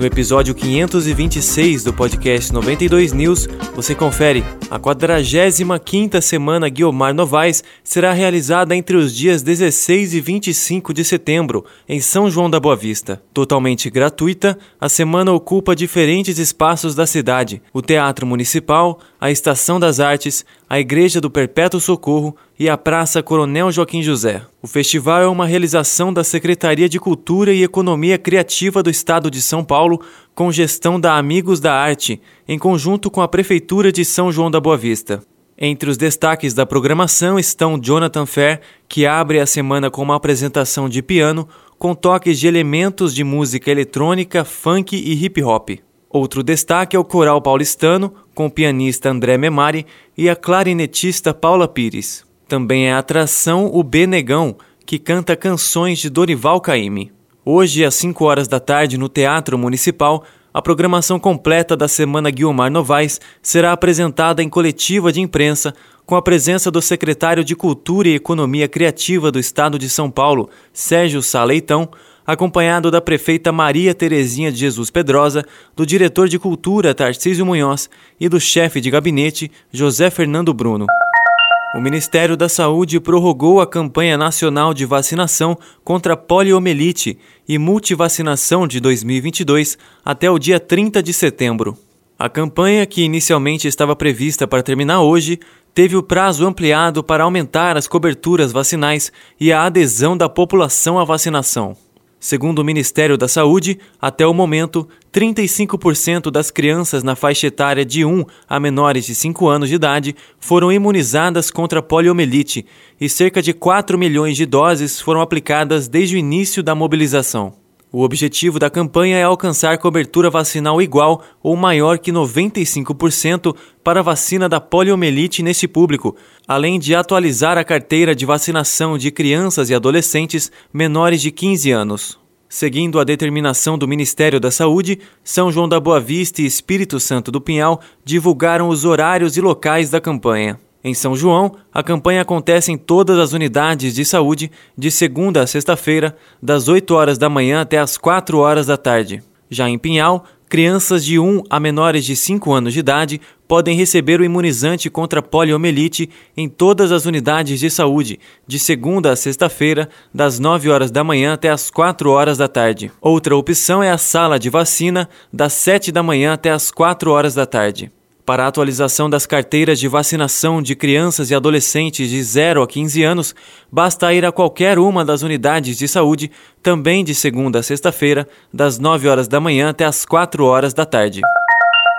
No episódio 526 do podcast 92 News, você confere. A 45ª Semana Guiomar Novaes será realizada entre os dias 16 e 25 de setembro, em São João da Boa Vista. Totalmente gratuita, a semana ocupa diferentes espaços da cidade: o Teatro Municipal, a Estação das Artes, a Igreja do Perpétuo Socorro e a Praça Coronel Joaquim José. O festival é uma realização da Secretaria de Cultura e Economia Criativa do Estado de São Paulo, com gestão da Amigos da Arte, em conjunto com a Prefeitura de São João da Boa Vista. Entre os destaques da programação estão Jonathan Fair, que abre a semana com uma apresentação de piano com toques de elementos de música eletrônica, funk e hip hop. Outro destaque é o coral paulistano, com o pianista André Memari e a clarinetista Paula Pires. Também é atração o Benegão, que canta canções de Dorival Caymmi. Hoje, às 5 horas da tarde, no Teatro Municipal, a programação completa da Semana Guiomar Novaes será apresentada em coletiva de imprensa com a presença do secretário de Cultura e Economia Criativa do Estado de São Paulo, Sérgio Saleitão, acompanhado da prefeita Maria Terezinha de Jesus Pedrosa, do diretor de Cultura Tarcísio Munhoz e do chefe de gabinete José Fernando Bruno. O Ministério da Saúde prorrogou a campanha nacional de vacinação contra poliomielite e multivacinação de 2022 até o dia 30 de setembro. A campanha, que inicialmente estava prevista para terminar hoje, teve o prazo ampliado para aumentar as coberturas vacinais e a adesão da população à vacinação. Segundo o Ministério da Saúde, até o momento, 35% das crianças na faixa etária de 1 a menores de 5 anos de idade foram imunizadas contra poliomielite e cerca de 4 milhões de doses foram aplicadas desde o início da mobilização. O objetivo da campanha é alcançar cobertura vacinal igual ou maior que 95% para a vacina da poliomielite neste público, além de atualizar a carteira de vacinação de crianças e adolescentes menores de 15 anos. Seguindo a determinação do Ministério da Saúde, São João da Boa Vista e Espírito Santo do Pinhal divulgaram os horários e locais da campanha. Em São João, a campanha acontece em todas as unidades de saúde de segunda a sexta-feira, das 8 horas da manhã até as 4 horas da tarde. Já em Pinhal, crianças de 1 a menores de 5 anos de idade podem receber o imunizante contra poliomielite em todas as unidades de saúde, de segunda a sexta-feira, das 9 horas da manhã até as 4 horas da tarde. Outra opção é a sala de vacina, das 7 da manhã até as 4 horas da tarde. Para a atualização das carteiras de vacinação de crianças e adolescentes de 0 a 15 anos, basta ir a qualquer uma das unidades de saúde, também de segunda a sexta-feira, das 9 horas da manhã até as 4 horas da tarde.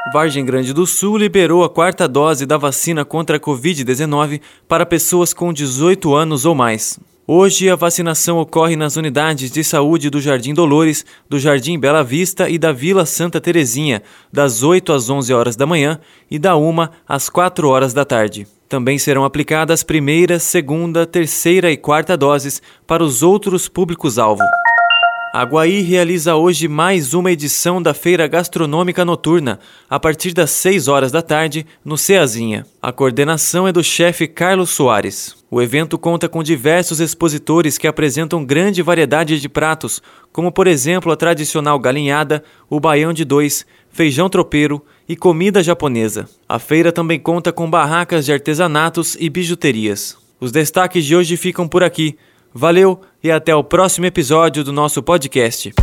Vargem Grande do Sul liberou a quarta dose da vacina contra a Covid-19 para pessoas com 18 anos ou mais. Hoje, a vacinação ocorre nas unidades de saúde do Jardim Dolores, do Jardim Bela Vista e da Vila Santa Terezinha, das 8 às 11 horas da manhã e da 1 às 4 horas da tarde. Também serão aplicadas primeira, segunda, terceira e quarta doses para os outros públicos-alvo. Aguaí realiza hoje mais uma edição da Feira Gastronômica Noturna, a partir das 6 horas da tarde, no Ceazinha. A coordenação é do chefe Carlos Soares. O evento conta com diversos expositores que apresentam grande variedade de pratos, como por exemplo a tradicional galinhada, o baião de dois, feijão tropeiro e comida japonesa. A feira também conta com barracas de artesanatos e bijuterias. Os destaques de hoje ficam por aqui. Valeu e até o próximo episódio do nosso podcast.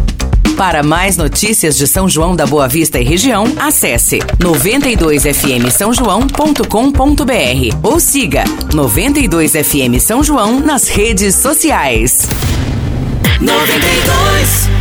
Para mais notícias de São João da Boa Vista e região, acesse 92fm São João.com.br ou siga 92fm São João nas redes sociais. 92